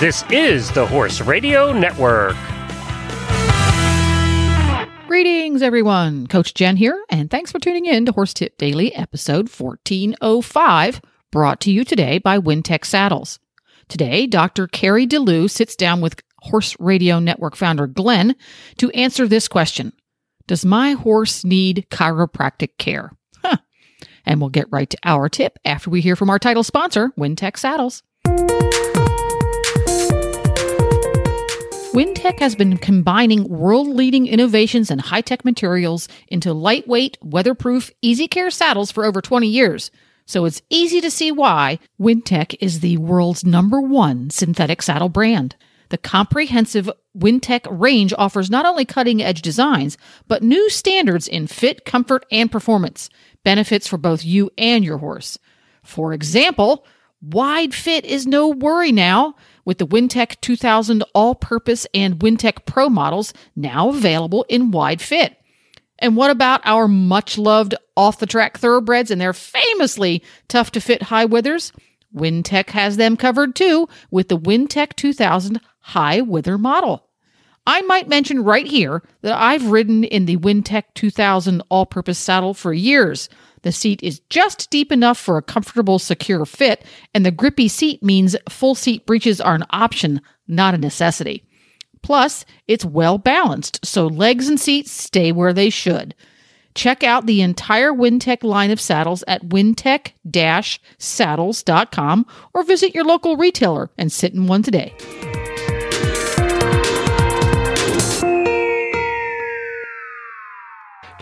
This is the Horse Radio Network. Greetings, everyone. Coach Jen here, and thanks for tuning in to Horse Tip Daily, episode 1405, brought to you today by Wintec Saddles. Today, Dr. Carrie DeLu sits down with Horse Radio Network founder Glenn to answer this question Does my horse need chiropractic care? Huh. And we'll get right to our tip after we hear from our title sponsor, Wintec Saddles. Wintec has been combining world leading innovations and high tech materials into lightweight, weatherproof, easy care saddles for over 20 years. So it's easy to see why Wintec is the world's number one synthetic saddle brand. The comprehensive Wintec range offers not only cutting edge designs, but new standards in fit, comfort, and performance. Benefits for both you and your horse. For example, wide fit is no worry now with the Wintec 2000 all purpose and Wintec Pro models now available in wide fit. And what about our much loved off the track thoroughbreds and their famously tough to fit high withers? Wintec has them covered too with the Wintec 2000 high wither model. I might mention right here that I've ridden in the Wintec 2000 all purpose saddle for years. The seat is just deep enough for a comfortable, secure fit, and the grippy seat means full seat breeches are an option, not a necessity. Plus, it's well balanced, so legs and seats stay where they should. Check out the entire Wintec line of saddles at wintec-saddles.com or visit your local retailer and sit in one today.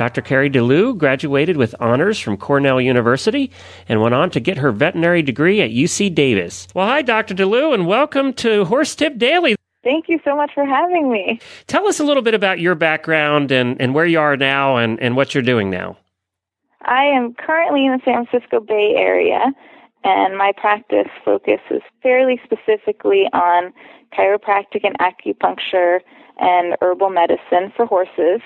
Dr. Carrie DeLu graduated with honors from Cornell University and went on to get her veterinary degree at UC Davis. Well, hi, Dr. DeLu, and welcome to Horse Tip Daily. Thank you so much for having me. Tell us a little bit about your background and, and where you are now and, and what you're doing now. I am currently in the San Francisco Bay Area, and my practice focuses fairly specifically on chiropractic and acupuncture and herbal medicine for horses.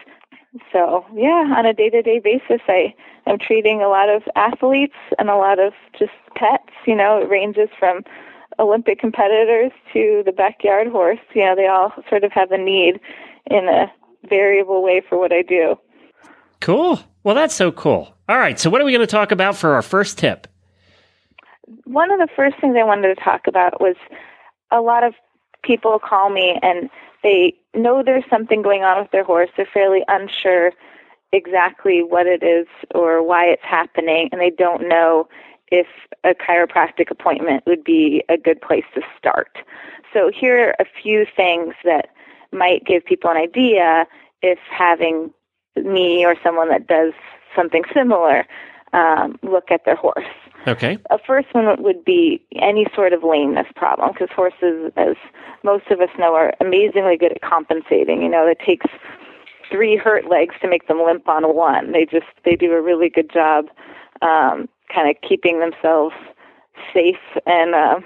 So, yeah, on a day to day basis, I am treating a lot of athletes and a lot of just pets. You know, it ranges from Olympic competitors to the backyard horse. You know, they all sort of have a need in a variable way for what I do. Cool. Well, that's so cool. All right. So, what are we going to talk about for our first tip? One of the first things I wanted to talk about was a lot of people call me and they know there's something going on with their horse. They're fairly unsure exactly what it is or why it's happening, and they don't know if a chiropractic appointment would be a good place to start. So, here are a few things that might give people an idea if having me or someone that does something similar um, look at their horse. Okay. A first one would be any sort of lameness problem because horses, as most of us know, are amazingly good at compensating. You know, it takes three hurt legs to make them limp on one. They just they do a really good job, um, kind of keeping themselves safe and uh,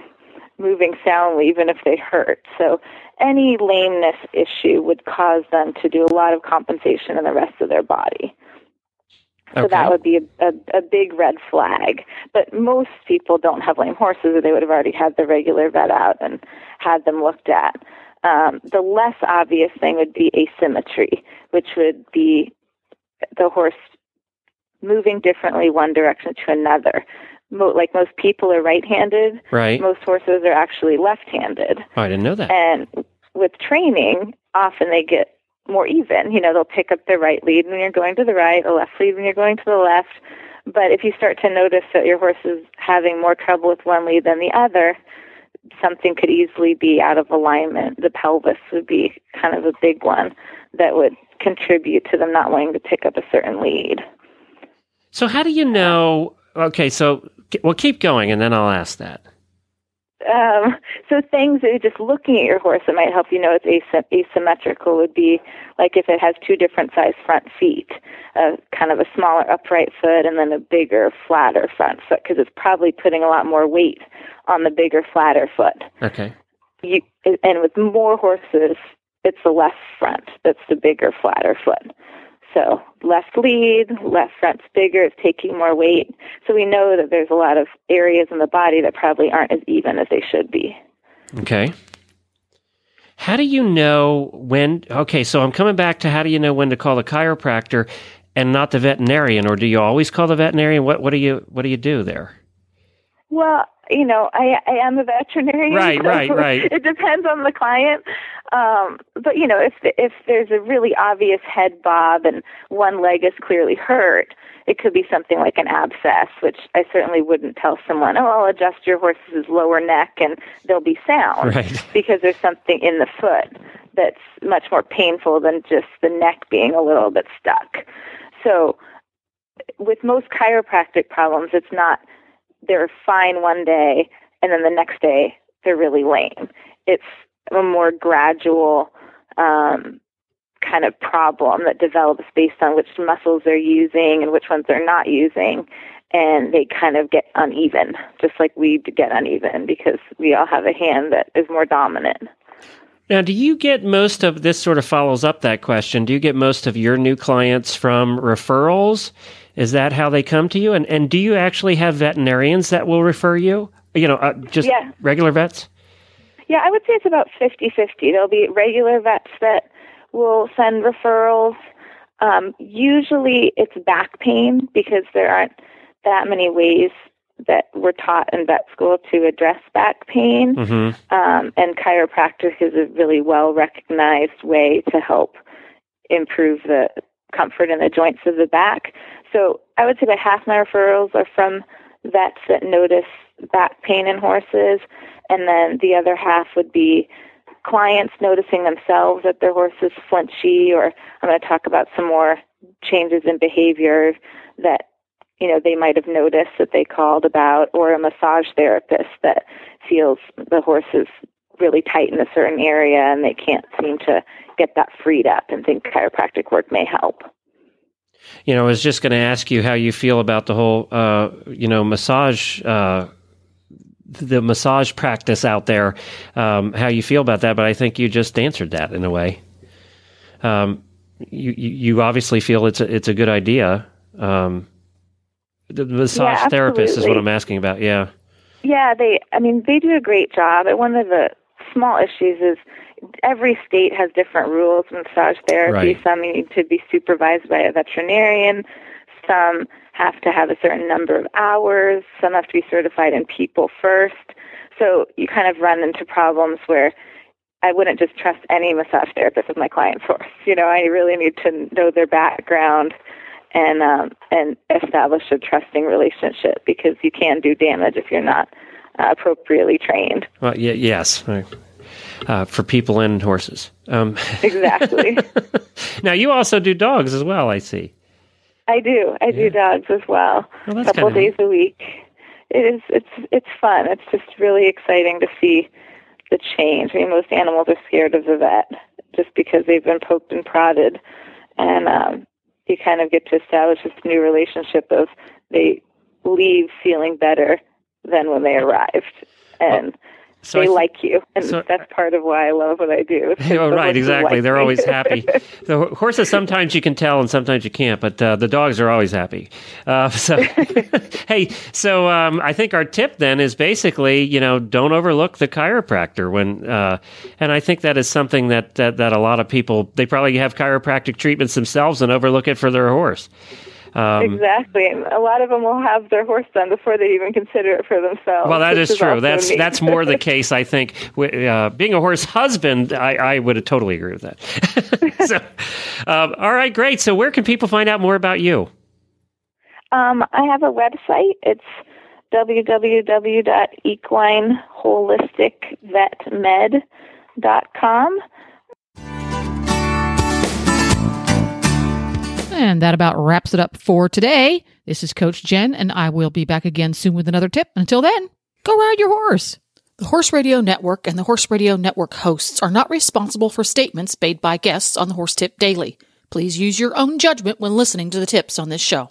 moving soundly, even if they hurt. So any lameness issue would cause them to do a lot of compensation in the rest of their body. So Okay. that would be a, a, a big red flag. But most people don't have lame horses, or they would have already had the regular vet out and had them looked at. Um, the less obvious thing would be asymmetry, which would be the horse moving differently one direction to another. Mo- like most people are right-handed, Right. most horses are actually left-handed. Oh, I didn't know that. And with training, often they get more even. You know, they'll pick up the right lead when you're going to the right, a left lead when you're going to the left. But if you start to notice that your horse is having more trouble with one lead than the other, something could easily be out of alignment. The pelvis would be kind of a big one that would contribute to them not wanting to pick up a certain lead. So, how do you know? Okay, so well, keep going, and then I'll ask that. Um, so things that just looking at your horse that might help you know it's asym- asymmetrical would be like if it has two different size front feet, uh, kind of a smaller upright foot and then a bigger, flatter front foot because it's probably putting a lot more weight on the bigger, flatter foot. Okay. You, and with more horses, it's the left front that's the bigger, flatter foot. So left lead, left front's bigger, it's taking more weight. So we know that there's a lot of areas in the body that probably aren't as even as they should be. Okay. How do you know when? Okay, so I'm coming back to how do you know when to call the chiropractor and not the veterinarian, or do you always call the veterinarian? What what do you what do you do there? Well, you know, I I am a veterinarian. Right, so right, right. It depends on the client. Um, but you know, if the, if there's a really obvious head bob and one leg is clearly hurt, it could be something like an abscess, which I certainly wouldn't tell someone, oh, I'll adjust your horse's lower neck and they'll be sound. Right. Because there's something in the foot that's much more painful than just the neck being a little bit stuck. So, with most chiropractic problems, it's not they're fine one day and then the next day they're really lame. It's a more gradual um, kind of problem that develops based on which muscles they're using and which ones they're not using. And they kind of get uneven, just like we get uneven because we all have a hand that is more dominant. Now, do you get most of this sort of follows up that question? Do you get most of your new clients from referrals? Is that how they come to you? And and do you actually have veterinarians that will refer you? You know, uh, just Yeah. regular vets? Yeah, I would say it's about 50 50. There'll be regular vets that will send referrals. Um, usually it's back pain because there aren't that many ways that we're taught in vet school to address back pain. Mm-hmm. Um, and chiropractic is a really well recognized way to help improve the comfort in the joints of the back. So I would say about half my referrals are from vets that notice back pain in horses, and then the other half would be clients noticing themselves that their horse is flinchy, or I'm going to talk about some more changes in behavior that you know they might have noticed that they called about, or a massage therapist that feels the horse is really tight in a certain area and they can't seem to get that freed up and think chiropractic work may help. You know, I was just going to ask you how you feel about the whole, uh, you know, massage, uh, the massage practice out there. Um, how you feel about that? But I think you just answered that in a way. Um, you, you obviously feel it's a it's a good idea. Um, the massage Yeah, therapist is what. I'm asking about. Yeah. Yeah, they I mean they do a great job. And one of the small issues is every state has different rules in massage therapy. Right. Some need to be supervised by a veterinarian, some have to have a certain number of hours, some have to be certified in people first. So you kind of run into problems where I wouldn't just trust any massage therapist with my client's horse. You know, I really need to know their background and um, and establish a trusting relationship because you can do damage if you're not uh, appropriately trained. Well, yeah, yes. Uh, for people and horses. Um, Exactly. now you also do dogs as well. I see. I do. I do dogs as well. Well, a couple days a week. It is. It's it's fun. It's just really exciting to see the change. I mean, most animals are scared of the vet just because they've been poked and prodded, and um, you kind of get to establish this new relationship of they leave feeling better than when they arrived, and So they th- like you, and so- that's part of why I love what I do. Oh, right, exactly. like They're me. always happy. The horses sometimes you can tell, and sometimes you can't, but uh, the dogs are always happy. Uh, so, hey, so um, I think our tip then is basically, you know, don't overlook the chiropractor when, uh, and I think that is something that, that that a lot of people they probably have chiropractic treatments themselves and overlook it for their horse. Um, Exactly, and a lot of them will have their horse done before they even consider it for themselves. Well, that which is true. That's neat. that's more the case, I think. Uh, being a horse husband, I, I would totally agree with that. so, um, all right, great. So, where can people find out more about you? Um, I have a website. It's www.equineholisticvetmed.com. And that about wraps it up for today. This is Coach Jen, and I will be back again soon with another tip. Until then, go ride your horse. The Horse Radio Network and the Horse Radio Network hosts are not responsible for statements made by guests on the Horse Tip Daily. Please use your own judgment when listening to the tips on this show.